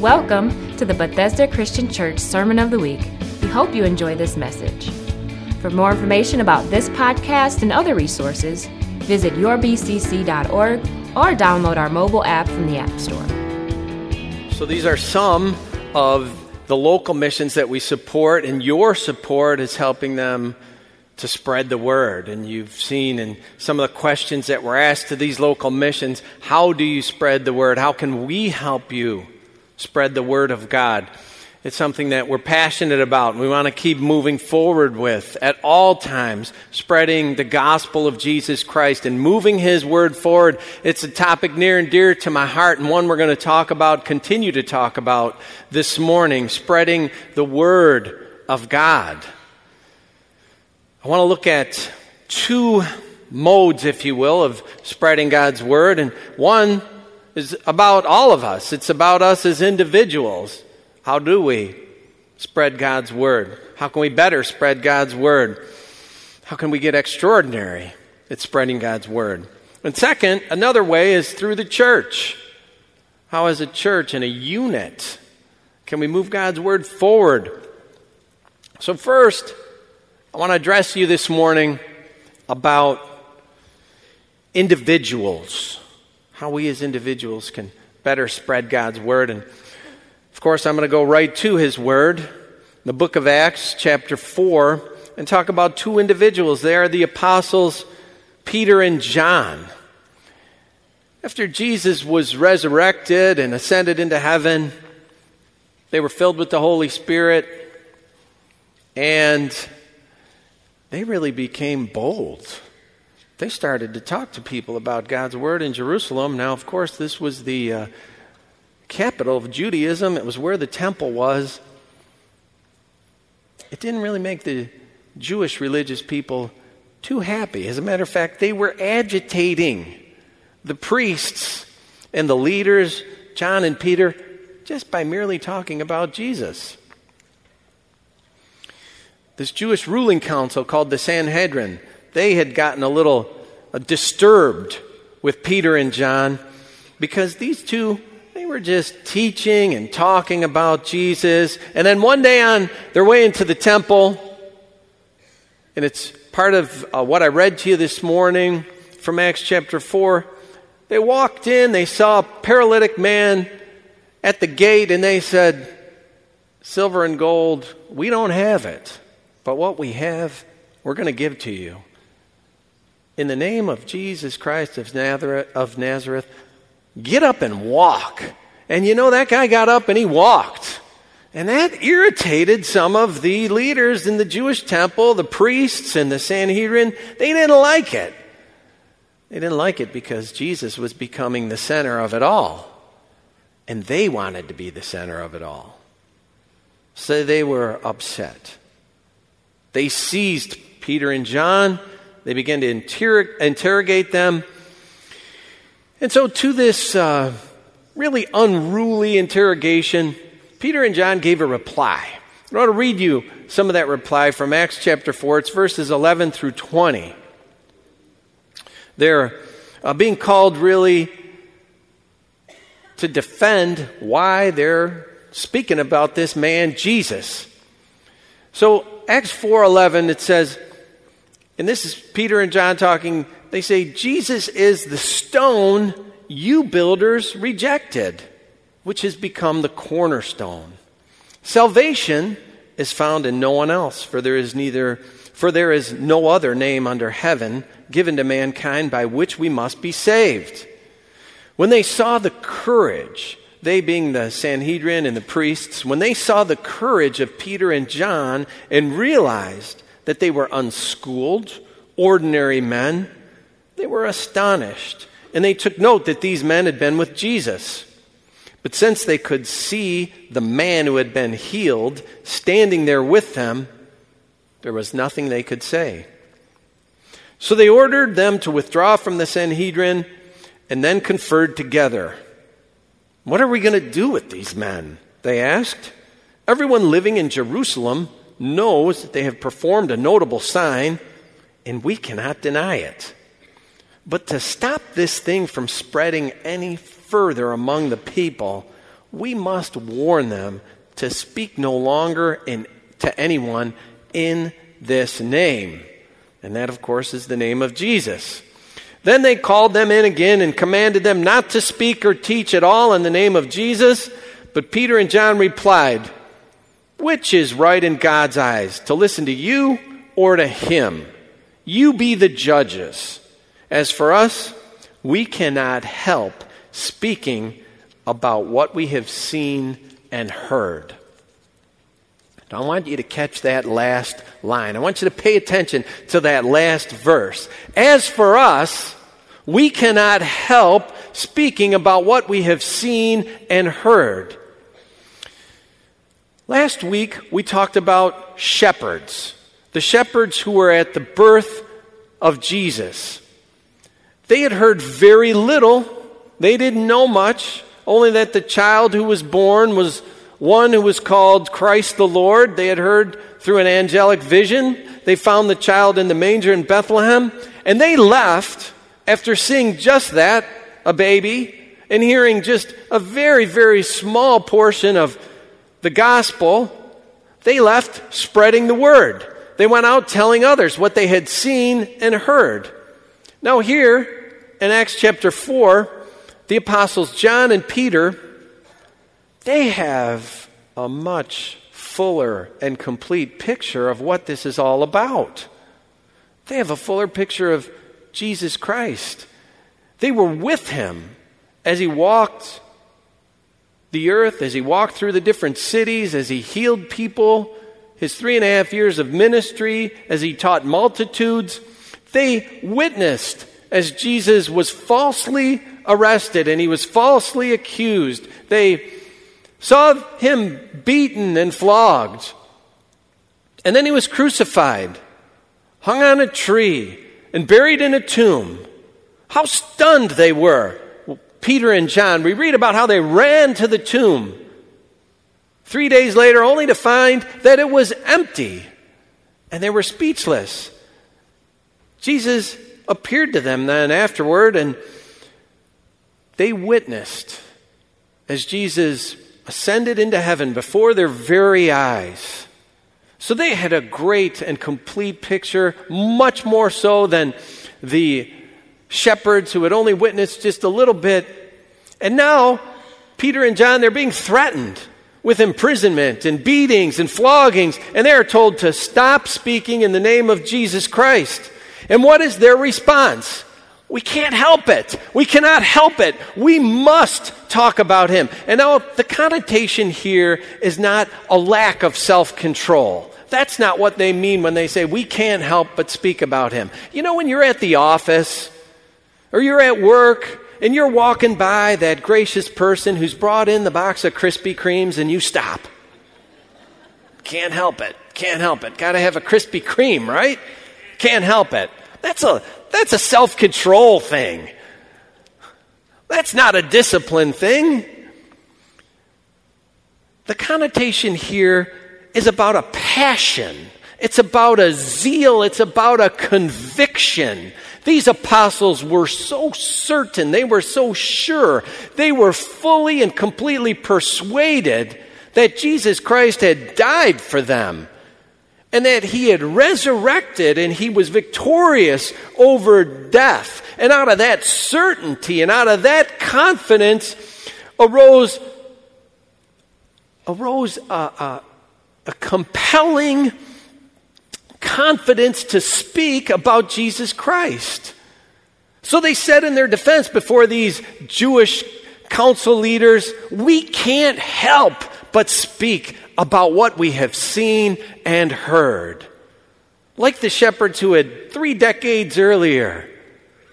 Welcome to the Bethesda Christian Church Sermon of the Week. We hope you enjoy this message. For more information about this podcast and other resources, visit yourbcc.org or download our mobile app from the App Store. So, these are some of the local missions that we support, and your support is helping them to spread the word. And you've seen in some of the questions that were asked to these local missions how do you spread the word? How can we help you spread the word of God? It's something that we're passionate about and we want to keep moving forward with at all times, spreading the gospel of Jesus Christ and moving his word forward. It's a topic near and dear to my heart and one we're going to talk about, continue to talk about this morning, spreading the word of God. I want to look at two modes, if you will, of spreading God's word. And one is about all of us, it's about us as individuals. How do we spread God's word? How can we better spread God's word? How can we get extraordinary at spreading God's word? And second, another way is through the church. How, as a church and a unit, can we move God's word forward? So, first, I want to address you this morning about individuals, how we as individuals can better spread God's word. And of course, I'm going to go right to his word, the book of Acts, chapter 4, and talk about two individuals. They are the apostles Peter and John. After Jesus was resurrected and ascended into heaven, they were filled with the Holy Spirit and they really became bold. They started to talk to people about God's Word in Jerusalem. Now, of course, this was the uh, capital of Judaism, it was where the temple was. It didn't really make the Jewish religious people too happy. As a matter of fact, they were agitating the priests and the leaders, John and Peter, just by merely talking about Jesus. This Jewish ruling council called the Sanhedrin, they had gotten a little disturbed with Peter and John because these two they were just teaching and talking about Jesus. And then one day on their way into the temple, and it's part of uh, what I read to you this morning from Acts chapter 4, they walked in, they saw a paralytic man at the gate, and they said, Silver and gold, we don't have it, but what we have, we're going to give to you. In the name of Jesus Christ of Nazareth, of Nazareth Get up and walk. And you know, that guy got up and he walked. And that irritated some of the leaders in the Jewish temple, the priests and the Sanhedrin. They didn't like it. They didn't like it because Jesus was becoming the center of it all. And they wanted to be the center of it all. So they were upset. They seized Peter and John. They began to inter- interrogate them. And so, to this uh, really unruly interrogation, Peter and John gave a reply. I want to read you some of that reply from Acts chapter 4. It's verses 11 through 20. They're uh, being called really to defend why they're speaking about this man Jesus. So Acts 4:11 it says and this is Peter and John talking they say, Jesus is the stone you builders rejected, which has become the cornerstone. Salvation is found in no one else, for there is neither for there is no other name under heaven given to mankind by which we must be saved. When they saw the courage, they being the Sanhedrin and the priests, when they saw the courage of Peter and John and realized that they were unschooled, ordinary men, they were astonished, and they took note that these men had been with Jesus. But since they could see the man who had been healed standing there with them, there was nothing they could say. So they ordered them to withdraw from the Sanhedrin and then conferred together. What are we going to do with these men? They asked. Everyone living in Jerusalem knows that they have performed a notable sign, and we cannot deny it. But to stop this thing from spreading any further among the people, we must warn them to speak no longer in, to anyone in this name. And that, of course, is the name of Jesus. Then they called them in again and commanded them not to speak or teach at all in the name of Jesus. But Peter and John replied, Which is right in God's eyes, to listen to you or to him? You be the judges. As for us, we cannot help speaking about what we have seen and heard. Now, I want you to catch that last line. I want you to pay attention to that last verse. As for us, we cannot help speaking about what we have seen and heard. Last week, we talked about shepherds, the shepherds who were at the birth of Jesus. They had heard very little, they didn't know much, only that the child who was born was one who was called Christ the Lord. They had heard through an angelic vision. They found the child in the manger in Bethlehem, and they left after seeing just that, a baby, and hearing just a very, very small portion of the gospel. They left spreading the word. They went out telling others what they had seen and heard. Now, here in Acts chapter 4, the apostles John and Peter they have a much fuller and complete picture of what this is all about. They have a fuller picture of Jesus Christ. They were with him as he walked the earth, as he walked through the different cities, as he healed people, his three and a half years of ministry, as he taught multitudes. They witnessed as Jesus was falsely arrested and he was falsely accused. They saw him beaten and flogged. And then he was crucified, hung on a tree, and buried in a tomb. How stunned they were. Peter and John, we read about how they ran to the tomb. Three days later, only to find that it was empty. And they were speechless. Jesus appeared to them then afterward, and they witnessed as Jesus ascended into heaven before their very eyes. So they had a great and complete picture, much more so than the shepherds who had only witnessed just a little bit. And now, Peter and John, they're being threatened with imprisonment and beatings and floggings, and they are told to stop speaking in the name of Jesus Christ. And what is their response? We can't help it. We cannot help it. We must talk about him. And now the connotation here is not a lack of self control. That's not what they mean when they say we can't help but speak about him. You know, when you're at the office or you're at work and you're walking by that gracious person who's brought in the box of Krispy Kremes and you stop. Can't help it. Can't help it. Got to have a Krispy Kreme, right? Can't help it. That's a that's a self control thing. That's not a discipline thing. The connotation here is about a passion. It's about a zeal. It's about a conviction. These apostles were so certain. They were so sure. They were fully and completely persuaded that Jesus Christ had died for them and that he had resurrected and he was victorious over death. And out of that certainty and out of that confidence arose, arose a, a, a compelling confidence to speak about Jesus Christ. So they said in their defense before these Jewish council leaders, we can't help but speak about what we have seen and heard. Like the shepherds who had three decades earlier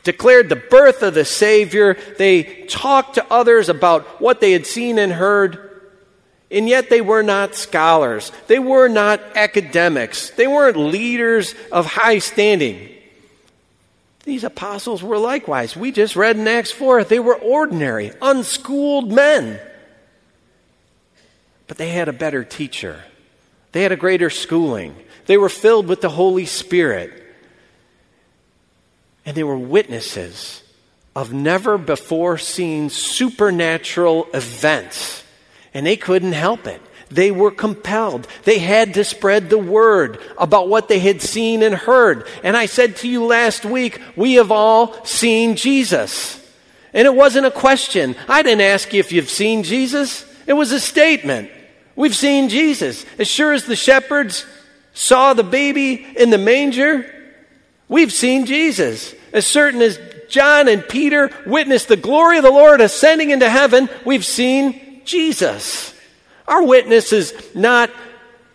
declared the birth of the Savior, they talked to others about what they had seen and heard. And yet they were not scholars. They were not academics. They weren't leaders of high standing. These apostles were likewise. We just read in Acts 4, they were ordinary, unschooled men. But they had a better teacher, they had a greater schooling, they were filled with the Holy Spirit. And they were witnesses of never before seen supernatural events. And they couldn't help it. They were compelled. They had to spread the word about what they had seen and heard. And I said to you last week, we have all seen Jesus. And it wasn't a question. I didn't ask you if you've seen Jesus. It was a statement. We've seen Jesus. As sure as the shepherds saw the baby in the manger, we've seen Jesus. As certain as John and Peter witnessed the glory of the Lord ascending into heaven, we've seen Jesus. Our witness is not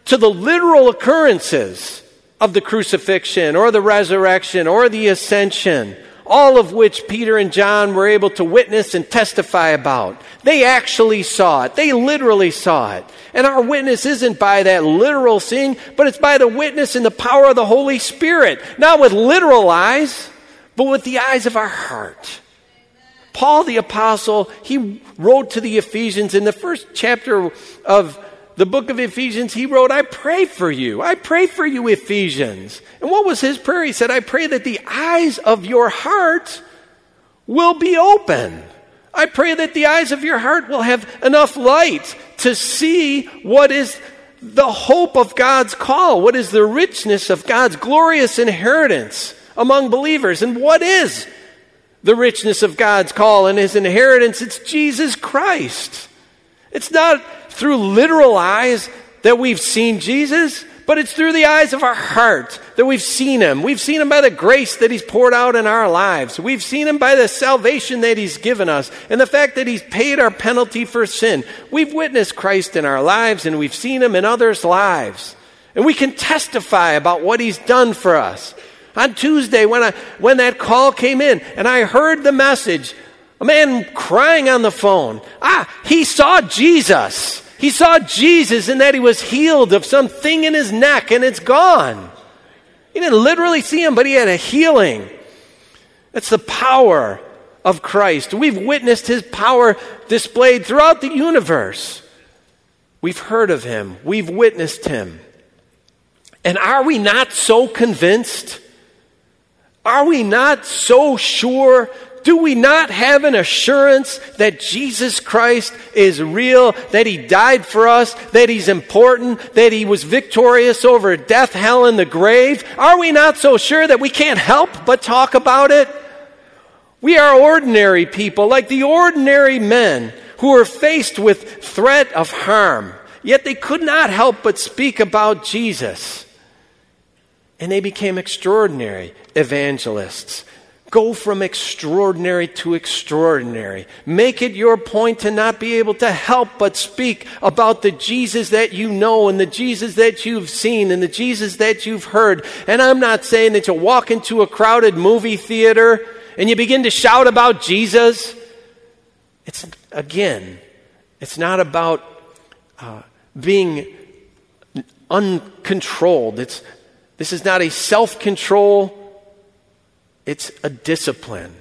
to the literal occurrences of the crucifixion or the resurrection or the ascension, all of which Peter and John were able to witness and testify about. They actually saw it. They literally saw it. And our witness isn't by that literal seeing, but it's by the witness and the power of the Holy Spirit. Not with literal eyes, but with the eyes of our heart. Paul the Apostle, he wrote to the Ephesians in the first chapter of the book of Ephesians, he wrote, I pray for you. I pray for you, Ephesians. And what was his prayer? He said, I pray that the eyes of your heart will be open. I pray that the eyes of your heart will have enough light to see what is the hope of God's call, what is the richness of God's glorious inheritance among believers, and what is the richness of God's call and his inheritance. It's Jesus Christ. It's not through literal eyes that we've seen Jesus, but it's through the eyes of our heart that we've seen him. We've seen him by the grace that he's poured out in our lives. We've seen him by the salvation that he's given us and the fact that he's paid our penalty for sin. We've witnessed Christ in our lives and we've seen him in others' lives. And we can testify about what he's done for us. On Tuesday, when, I, when that call came in and I heard the message, a man crying on the phone, ah, he saw Jesus. He saw Jesus in that he was healed of something in his neck and it's gone. He didn't literally see him, but he had a healing. That's the power of Christ. We've witnessed his power displayed throughout the universe. We've heard of him, we've witnessed him. And are we not so convinced are we not so sure? Do we not have an assurance that Jesus Christ is real, that He died for us, that He's important, that He was victorious over death, hell, and the grave? Are we not so sure that we can't help but talk about it? We are ordinary people, like the ordinary men who are faced with threat of harm, yet they could not help but speak about Jesus. And they became extraordinary evangelists. Go from extraordinary to extraordinary. Make it your point to not be able to help but speak about the Jesus that you know and the Jesus that you've seen and the Jesus that you've heard. And I'm not saying that you walk into a crowded movie theater and you begin to shout about Jesus. It's, again, it's not about uh, being uncontrolled. It's this is not a self control, it's a discipline.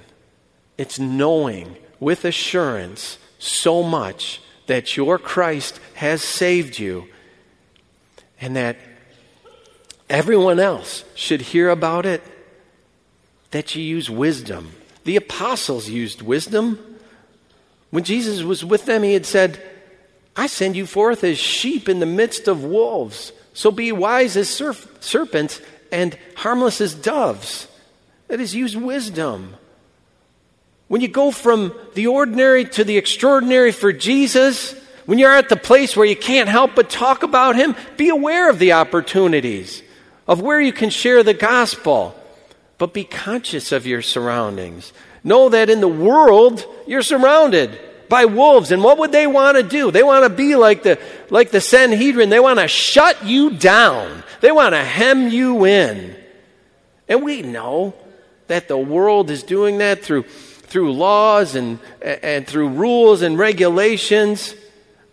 It's knowing with assurance so much that your Christ has saved you and that everyone else should hear about it, that you use wisdom. The apostles used wisdom. When Jesus was with them, he had said, I send you forth as sheep in the midst of wolves. So be wise as serf- serpents and harmless as doves. That is, use wisdom. When you go from the ordinary to the extraordinary for Jesus, when you're at the place where you can't help but talk about Him, be aware of the opportunities, of where you can share the gospel, but be conscious of your surroundings. Know that in the world, you're surrounded by wolves. And what would they want to do? They want to be like the, like the Sanhedrin. They want to shut you down. They want to hem you in. And we know that the world is doing that through, through laws and, and through rules and regulations.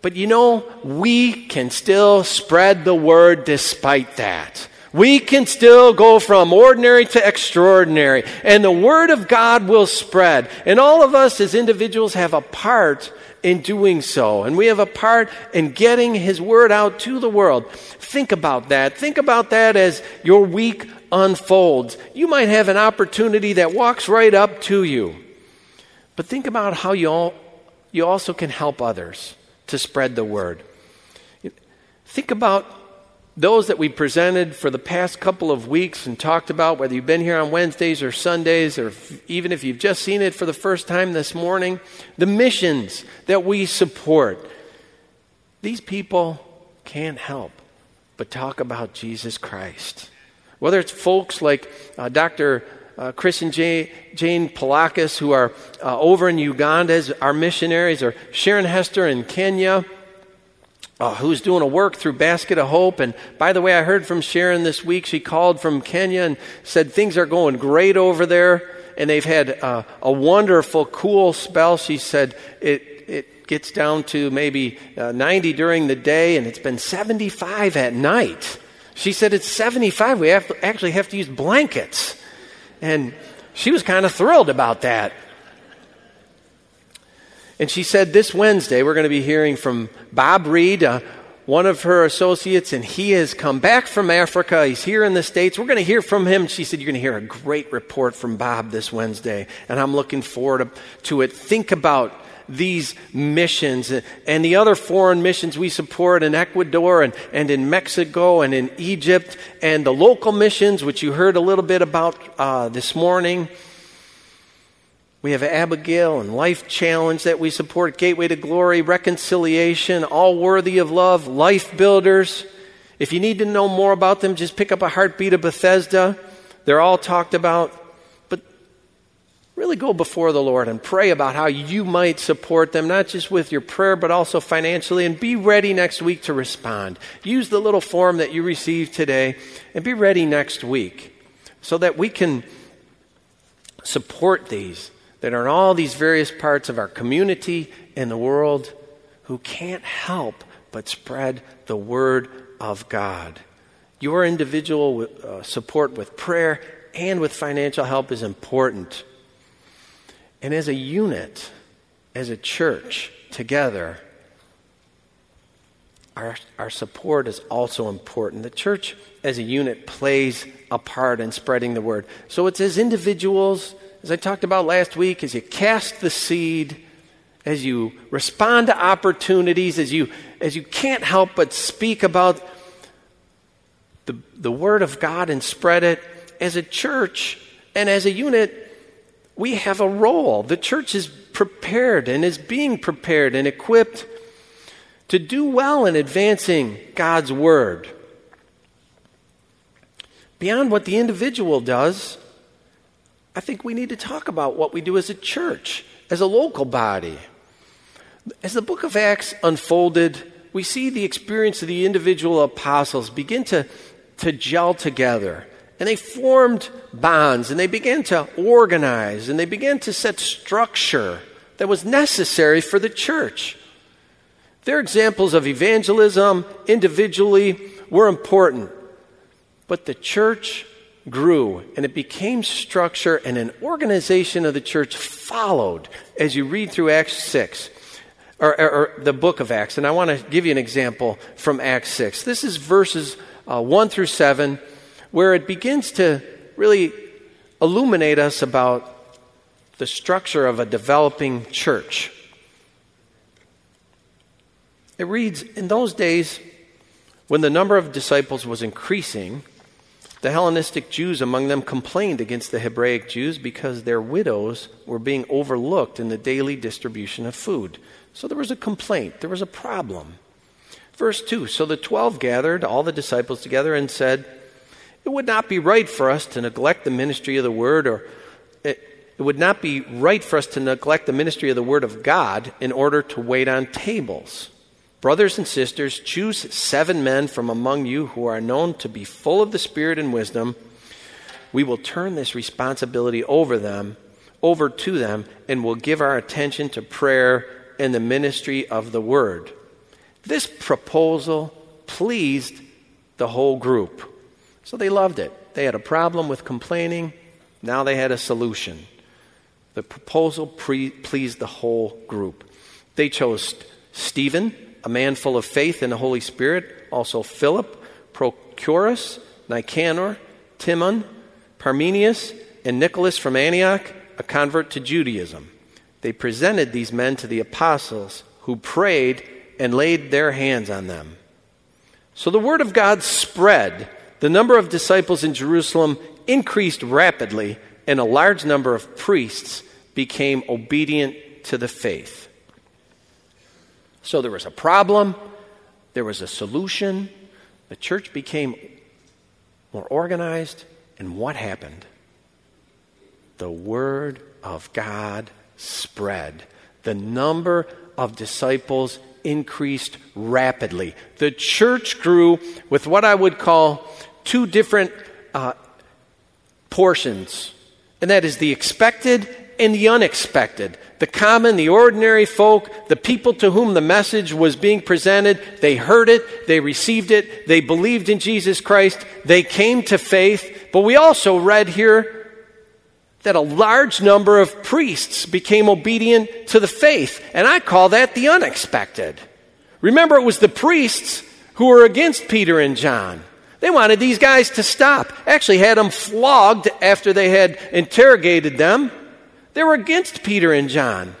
But you know, we can still spread the word despite that. We can still go from ordinary to extraordinary, and the Word of God will spread. And all of us as individuals have a part in doing so, and we have a part in getting His Word out to the world. Think about that. Think about that as your week unfolds. You might have an opportunity that walks right up to you. But think about how you, all, you also can help others to spread the word. Think about those that we presented for the past couple of weeks and talked about, whether you've been here on Wednesdays or Sundays, or even if you've just seen it for the first time this morning, the missions that we support. These people can't help but talk about Jesus Christ. Whether it's folks like uh, Dr. Uh, Chris and Jay, Jane Palakis, who are uh, over in Uganda as our missionaries, or Sharon Hester in Kenya, uh, who's doing a work through Basket of Hope. And by the way, I heard from Sharon this week. She called from Kenya and said things are going great over there. And they've had uh, a wonderful, cool spell. She said it, it gets down to maybe uh, 90 during the day, and it's been 75 at night. She said it's 75. We have to, actually have to use blankets. And she was kind of thrilled about that. And she said this Wednesday we're going to be hearing from Bob Reed, uh, one of her associates, and he has come back from Africa. He's here in the States. We're going to hear from him. She said, You're going to hear a great report from Bob this Wednesday, and I'm looking forward to it. Think about these missions and the other foreign missions we support in Ecuador and, and in Mexico and in Egypt, and the local missions, which you heard a little bit about uh, this morning. We have Abigail and Life Challenge that we support, Gateway to Glory, Reconciliation, All Worthy of Love, Life Builders. If you need to know more about them, just pick up a Heartbeat of Bethesda. They're all talked about. But really go before the Lord and pray about how you might support them, not just with your prayer, but also financially. And be ready next week to respond. Use the little form that you received today and be ready next week so that we can support these that are in all these various parts of our community and the world who can't help but spread the word of God. Your individual uh, support with prayer and with financial help is important. And as a unit, as a church together, our, our support is also important. The church as a unit plays a part in spreading the word. So it's as individuals as I talked about last week, as you cast the seed, as you respond to opportunities, as you, as you can't help but speak about the, the Word of God and spread it, as a church and as a unit, we have a role. The church is prepared and is being prepared and equipped to do well in advancing God's Word. Beyond what the individual does, I think we need to talk about what we do as a church, as a local body. As the book of Acts unfolded, we see the experience of the individual apostles begin to, to gel together. And they formed bonds and they began to organize and they began to set structure that was necessary for the church. Their examples of evangelism individually were important, but the church grew and it became structure and an organization of the church followed as you read through Acts 6 or, or, or the book of Acts. And I want to give you an example from Acts 6. This is verses uh, 1 through 7 where it begins to really illuminate us about the structure of a developing church. It reads In those days, when the number of disciples was increasing, the Hellenistic Jews among them complained against the Hebraic Jews because their widows were being overlooked in the daily distribution of food. So there was a complaint, there was a problem. Verse 2 So the twelve gathered all the disciples together and said, It would not be right for us to neglect the ministry of the word, or it, it would not be right for us to neglect the ministry of the word of God in order to wait on tables. Brothers and sisters, choose seven men from among you who are known to be full of the Spirit and wisdom. We will turn this responsibility over them, over to them, and will give our attention to prayer and the ministry of the word. This proposal pleased the whole group. So they loved it. They had a problem with complaining. Now they had a solution. The proposal pre- pleased the whole group. They chose Stephen a man full of faith in the Holy Spirit, also Philip, Prochorus, Nicanor, Timon, Parmenas, and Nicholas from Antioch, a convert to Judaism. They presented these men to the apostles, who prayed and laid their hands on them. So the word of God spread. The number of disciples in Jerusalem increased rapidly, and a large number of priests became obedient to the faith. So there was a problem, there was a solution. The church became more organized, and what happened? The Word of God spread. The number of disciples increased rapidly. The church grew with what I would call two different uh, portions, and that is the expected and the unexpected. The common, the ordinary folk, the people to whom the message was being presented, they heard it, they received it, they believed in Jesus Christ, they came to faith. But we also read here that a large number of priests became obedient to the faith. And I call that the unexpected. Remember, it was the priests who were against Peter and John. They wanted these guys to stop. Actually, had them flogged after they had interrogated them. They were against Peter and John.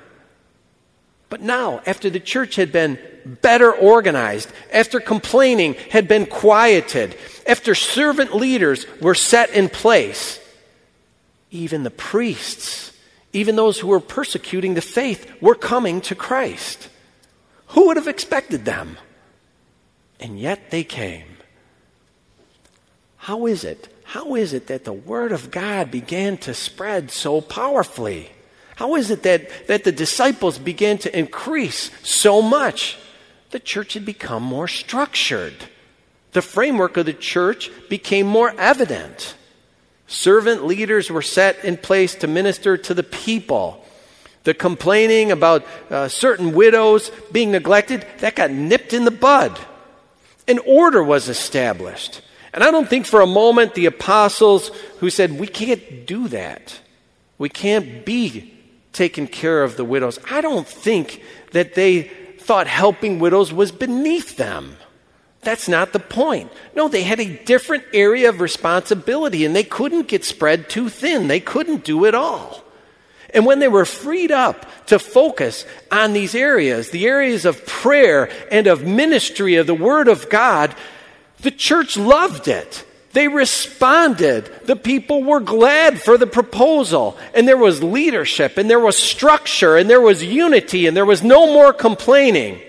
But now, after the church had been better organized, after complaining had been quieted, after servant leaders were set in place, even the priests, even those who were persecuting the faith, were coming to Christ. Who would have expected them? And yet they came. How is it? How is it that the Word of God began to spread so powerfully? How is it that, that the disciples began to increase so much? The church had become more structured. The framework of the church became more evident. Servant leaders were set in place to minister to the people. The complaining about uh, certain widows being neglected, that got nipped in the bud. An order was established. And I don't think for a moment the apostles who said, We can't do that. We can't be taking care of the widows. I don't think that they thought helping widows was beneath them. That's not the point. No, they had a different area of responsibility and they couldn't get spread too thin. They couldn't do it all. And when they were freed up to focus on these areas, the areas of prayer and of ministry of the Word of God, the church loved it. They responded. The people were glad for the proposal. And there was leadership, and there was structure, and there was unity, and there was no more complaining.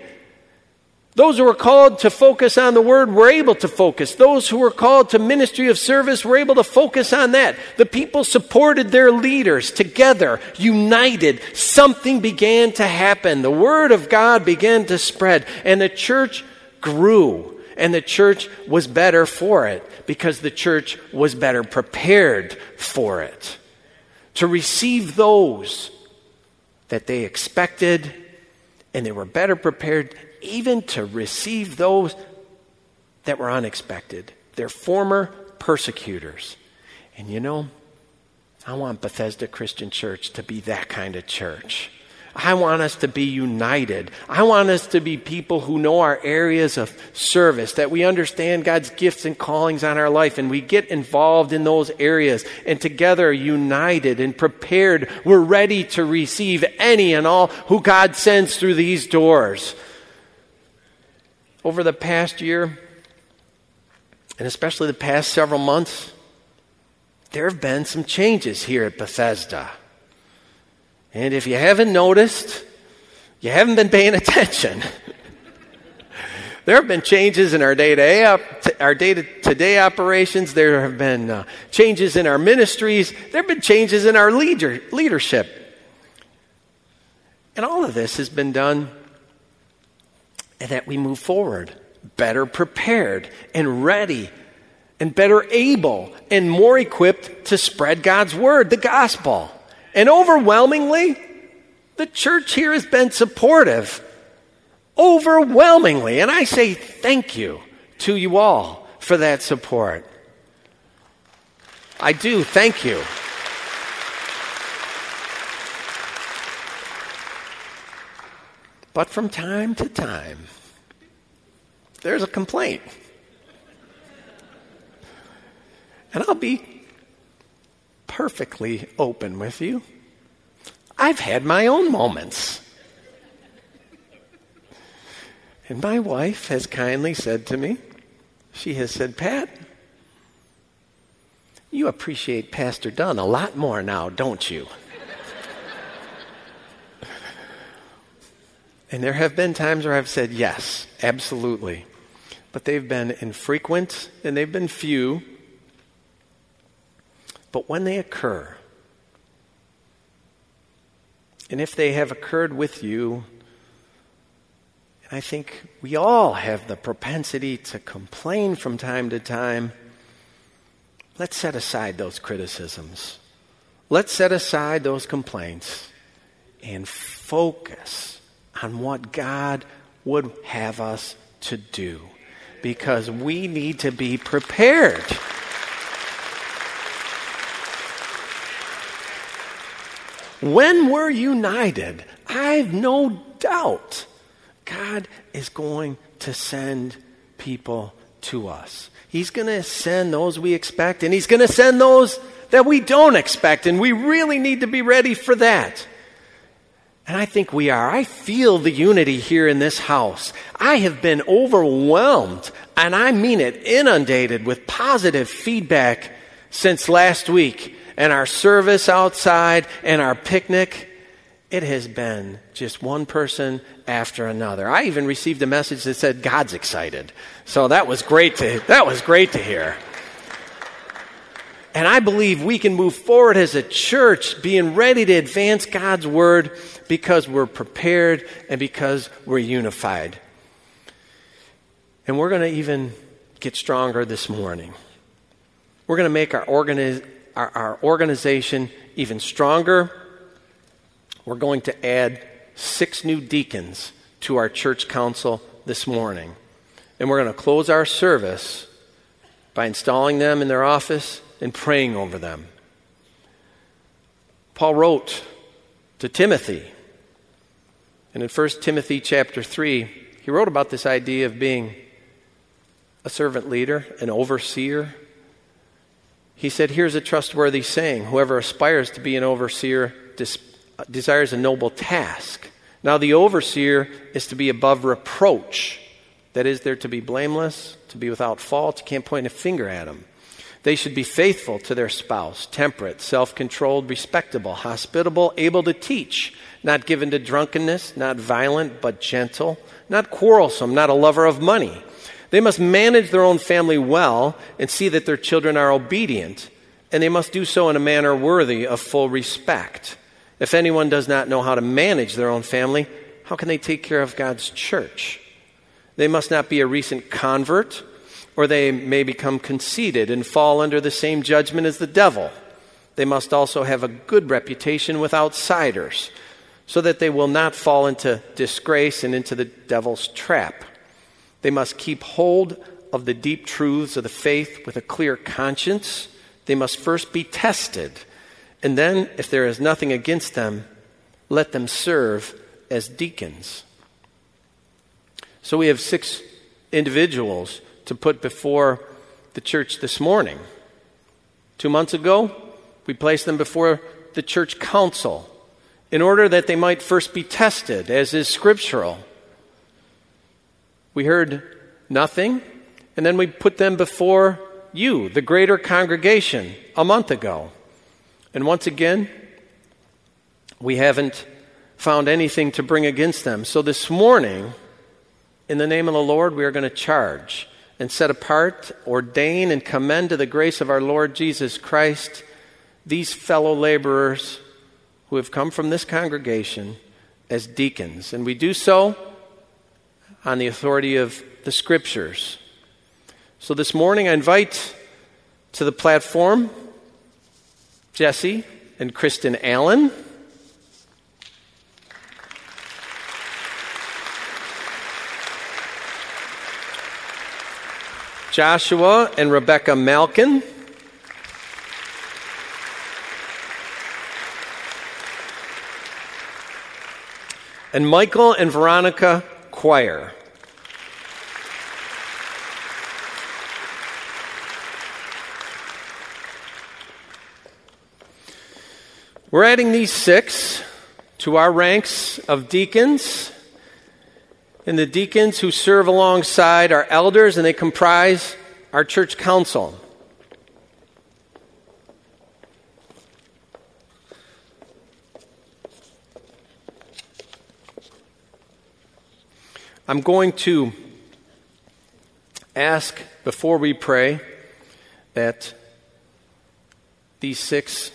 Those who were called to focus on the word were able to focus. Those who were called to ministry of service were able to focus on that. The people supported their leaders together, united. Something began to happen. The word of God began to spread, and the church grew. And the church was better for it because the church was better prepared for it to receive those that they expected, and they were better prepared even to receive those that were unexpected, their former persecutors. And you know, I want Bethesda Christian Church to be that kind of church. I want us to be united. I want us to be people who know our areas of service, that we understand God's gifts and callings on our life, and we get involved in those areas, and together, united and prepared, we're ready to receive any and all who God sends through these doors over the past year, and especially the past several months, there have been some changes here at Bethesda. And if you haven't noticed, you haven't been paying attention. there have been changes in our day to day, our day to day operations. There have been uh, changes in our ministries. There have been changes in our leader, leadership. And all of this has been done that we move forward better prepared and ready and better able and more equipped to spread God's word, the gospel. And overwhelmingly, the church here has been supportive. Overwhelmingly. And I say thank you to you all for that support. I do. Thank you. But from time to time, there's a complaint. And I'll be perfectly open with you. I've had my own moments. And my wife has kindly said to me, she has said, Pat, you appreciate Pastor Dunn a lot more now, don't you? and there have been times where I've said, yes, absolutely. But they've been infrequent and they've been few. But when they occur, and if they have occurred with you, and I think we all have the propensity to complain from time to time. Let's set aside those criticisms. Let's set aside those complaints and focus on what God would have us to do because we need to be prepared. When we're united, I've no doubt God is going to send people to us. He's going to send those we expect, and He's going to send those that we don't expect, and we really need to be ready for that. And I think we are. I feel the unity here in this house. I have been overwhelmed, and I mean it, inundated with positive feedback since last week and our service outside and our picnic it has been just one person after another. I even received a message that said God's excited. So that was great to that was great to hear. And I believe we can move forward as a church being ready to advance God's word because we're prepared and because we're unified. And we're going to even get stronger this morning. We're going to make our, organi- our, our organization even stronger we're going to add six new deacons to our church council this morning. And we're going to close our service by installing them in their office and praying over them. Paul wrote to Timothy. And in 1 Timothy chapter 3, he wrote about this idea of being a servant leader, an overseer. He said, Here's a trustworthy saying whoever aspires to be an overseer desires a noble task. Now, the overseer is to be above reproach. That is, they're to be blameless, to be without fault. You can't point a finger at them. They should be faithful to their spouse, temperate, self controlled, respectable, hospitable, able to teach, not given to drunkenness, not violent, but gentle, not quarrelsome, not a lover of money. They must manage their own family well and see that their children are obedient, and they must do so in a manner worthy of full respect. If anyone does not know how to manage their own family, how can they take care of God's church? They must not be a recent convert, or they may become conceited and fall under the same judgment as the devil. They must also have a good reputation with outsiders, so that they will not fall into disgrace and into the devil's trap. They must keep hold of the deep truths of the faith with a clear conscience. They must first be tested and then, if there is nothing against them, let them serve as deacons. So we have six individuals to put before the church this morning. Two months ago, we placed them before the church council in order that they might first be tested, as is scriptural. We heard nothing, and then we put them before you, the greater congregation, a month ago. And once again, we haven't found anything to bring against them. So this morning, in the name of the Lord, we are going to charge and set apart, ordain, and commend to the grace of our Lord Jesus Christ these fellow laborers who have come from this congregation as deacons. And we do so on the authority of the Scriptures. So this morning, I invite to the platform Jesse and Kristen Allen. Joshua and Rebecca Malkin. And Michael and Veronica Choir. We're adding these six to our ranks of deacons. and the deacons who serve alongside our elders, and they comprise our church council. I'm going to ask before we pray that these six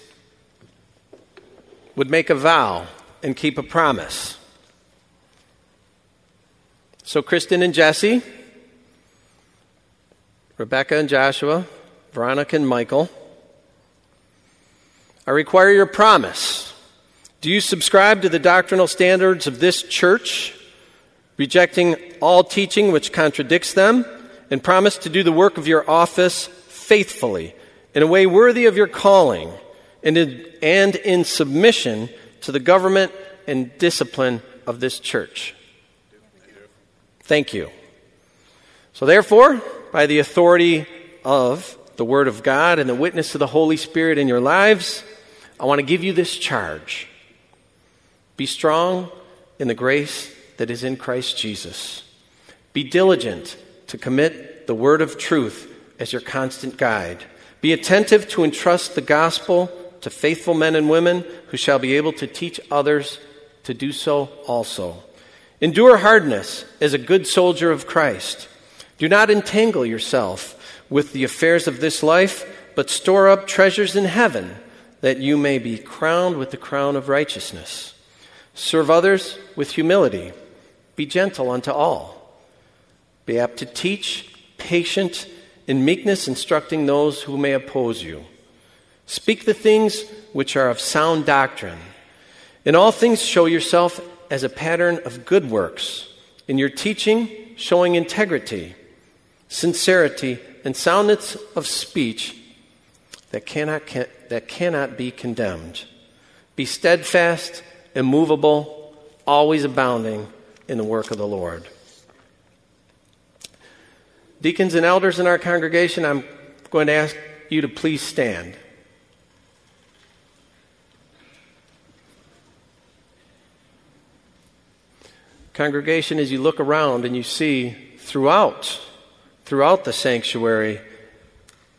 would make a vow and keep a promise. So, Kristen and Jesse, Rebecca and Joshua, Veronica and Michael, I require your promise. Do you subscribe to the doctrinal standards of this church, rejecting all teaching which contradicts them, and promise to do the work of your office faithfully, in a way worthy of your calling, and in, and in submission to the government and discipline of this church? Thank you. So, therefore, by the authority of the Word of God and the witness of the Holy Spirit in your lives, I want to give you this charge. Be strong in the grace that is in Christ Jesus. Be diligent to commit the word of truth as your constant guide. Be attentive to entrust the gospel to faithful men and women who shall be able to teach others to do so also. Endure hardness as a good soldier of Christ. Do not entangle yourself with the affairs of this life, but store up treasures in heaven that you may be crowned with the crown of righteousness. Serve others with humility. Be gentle unto all. Be apt to teach, patient, in meekness, instructing those who may oppose you. Speak the things which are of sound doctrine. In all things, show yourself as a pattern of good works, in your teaching, showing integrity, sincerity, and soundness of speech that cannot, that cannot be condemned. Be steadfast, immovable, always abounding in the work of the Lord. Deacons and elders in our congregation, I'm going to ask you to please stand. Congregation, as you look around and you see throughout, throughout the sanctuary,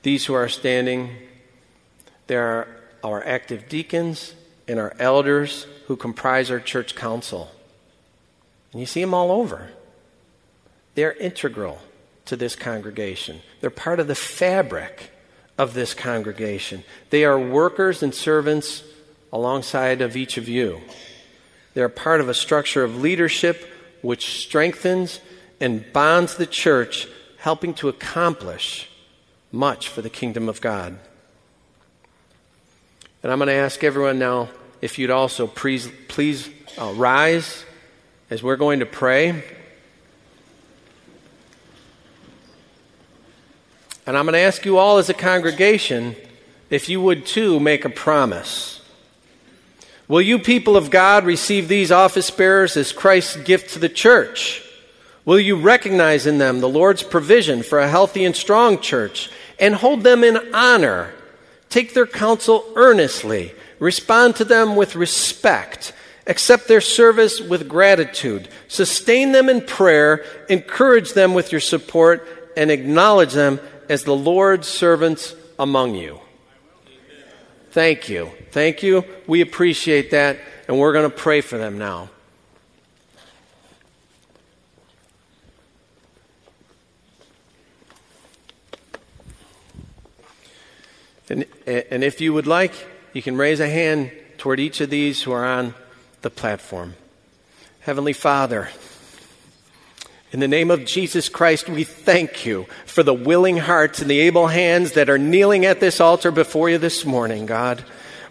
these who are standing, there are our active deacons and our elders who comprise our church council. And you see them all over. They're integral to this congregation, they're part of the fabric of this congregation. They are workers and servants alongside of each of you. They're part of a structure of leadership which strengthens and bonds the church, helping to accomplish much for the kingdom of God. And I'm going to ask everyone now if you'd also please, please uh, rise as we're going to pray. And I'm going to ask you all as a congregation if you would too make a promise. Will you, people of God, receive these office bearers as Christ's gift to the church? Will you recognize in them the Lord's provision for a healthy and strong church and hold them in honor? Take their counsel earnestly, respond to them with respect, accept their service with gratitude, sustain them in prayer, encourage them with your support, and acknowledge them as the Lord's servants among you. Thank you. Thank you. We appreciate that, and we're going to pray for them now. And, and if you would like, you can raise a hand toward each of these who are on the platform. Heavenly Father, in the name of Jesus Christ, we thank you for the willing hearts and the able hands that are kneeling at this altar before you this morning, God.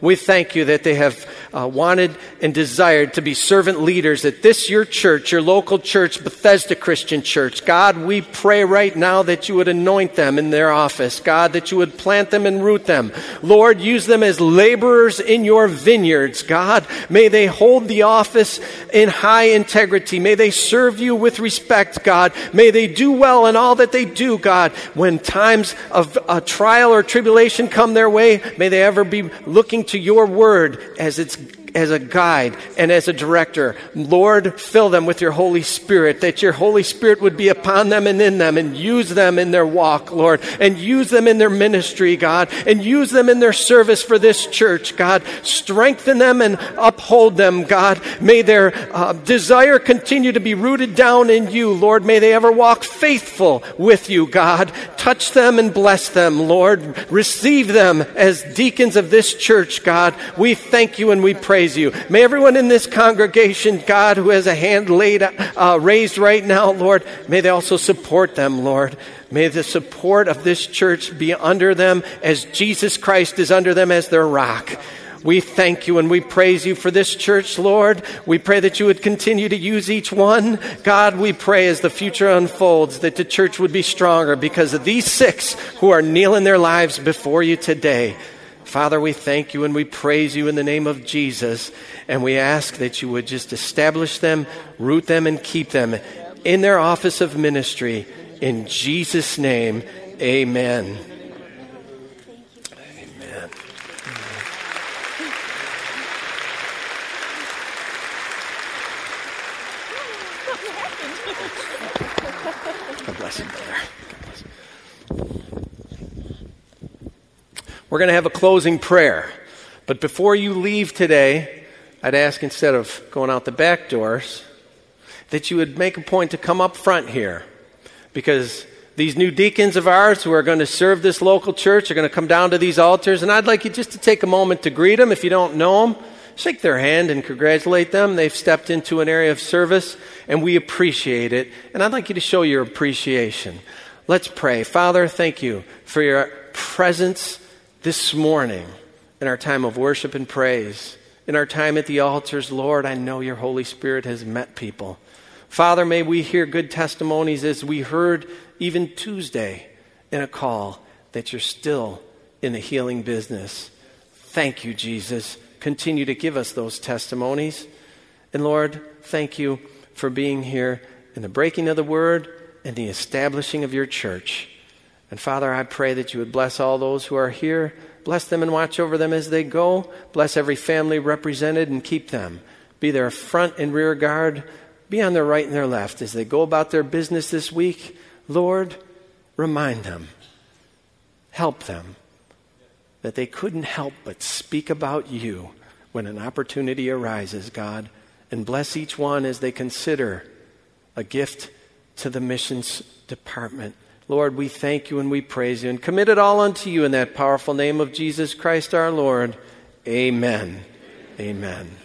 We thank you that they have uh, wanted and desired to be servant leaders at this your church, your local church, Bethesda Christian Church. God, we pray right now that you would anoint them in their office. God, that you would plant them and root them. Lord, use them as laborers in your vineyards. God, may they hold the office in high integrity. May they serve you with respect, God. May they do well in all that they do, God. When times of uh, trial or tribulation come their way, may they ever be looking to your word as it's as a guide and as a director. Lord, fill them with your Holy Spirit, that your Holy Spirit would be upon them and in them and use them in their walk, Lord, and use them in their ministry, God, and use them in their service for this church, God. Strengthen them and uphold them, God. May their uh, desire continue to be rooted down in you, Lord. May they ever walk faithful with you, God. Touch them and bless them, Lord. Receive them as deacons of this church, God. We thank you and we praise you. May everyone in this congregation, God, who has a hand laid, uh, raised right now, Lord, may they also support them, Lord. May the support of this church be under them as Jesus Christ is under them as their rock. We thank you and we praise you for this church, Lord. We pray that you would continue to use each one. God, we pray as the future unfolds that the church would be stronger because of these six who are kneeling their lives before you today. Father, we thank you and we praise you in the name of Jesus. And we ask that you would just establish them, root them, and keep them in their office of ministry. In Jesus' name, amen. We're going to have a closing prayer. But before you leave today, I'd ask instead of going out the back doors, that you would make a point to come up front here. Because these new deacons of ours who are going to serve this local church are going to come down to these altars. And I'd like you just to take a moment to greet them if you don't know them. Shake their hand and congratulate them. They've stepped into an area of service, and we appreciate it. And I'd like you to show your appreciation. Let's pray. Father, thank you for your presence this morning, in our time of worship and praise, in our time at the altars, Lord, I know your Holy Spirit has met people. Father, may we hear good testimonies as we heard even Tuesday in a call that you're still in the healing business. Thank you, Jesus. Continue to give us those testimonies. And Lord, thank you for being here in the breaking of the word and the establishing of your church. And Father, I pray that you would bless all those who are here. Bless them and watch over them as they go. Bless every family represented and keep them. Be their front and rear guard. Be on their right and their left as they go about their business this week. Lord, remind them. Help them that they couldn't help but speak about you when an opportunity arises, God. And bless each one as they consider a gift to the missions department. Lord, we thank you and we praise you and commit it all unto you in that powerful name of Jesus Christ our Lord. Amen. Amen.